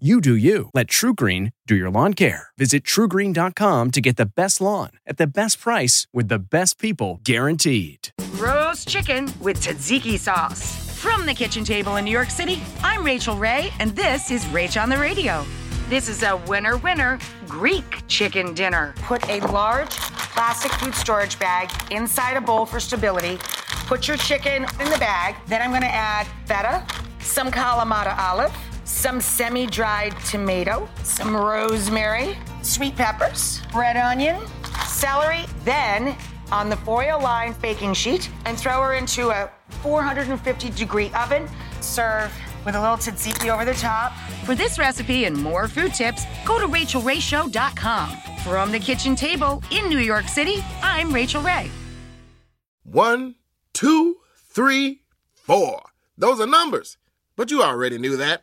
You do you. Let TruGreen do your lawn care. Visit trugreen.com to get the best lawn at the best price with the best people guaranteed. Roast chicken with tzatziki sauce. From the kitchen table in New York City, I'm Rachael Ray, and this is Rach on the Radio. This is a winner winner Greek chicken dinner. Put a large plastic food storage bag inside a bowl for stability. Put your chicken in the bag. Then I'm gonna add feta, some Kalamata olive some semi dried tomato, some rosemary, sweet peppers, red onion, celery. Then on the foil lined baking sheet and throw her into a 450 degree oven. Serve with a little tzatziki over the top. For this recipe and more food tips, go to rachaelrayshow.com. From the kitchen table in New York City, I'm Rachael Ray. One, two, three, four. Those are numbers, but you already knew that.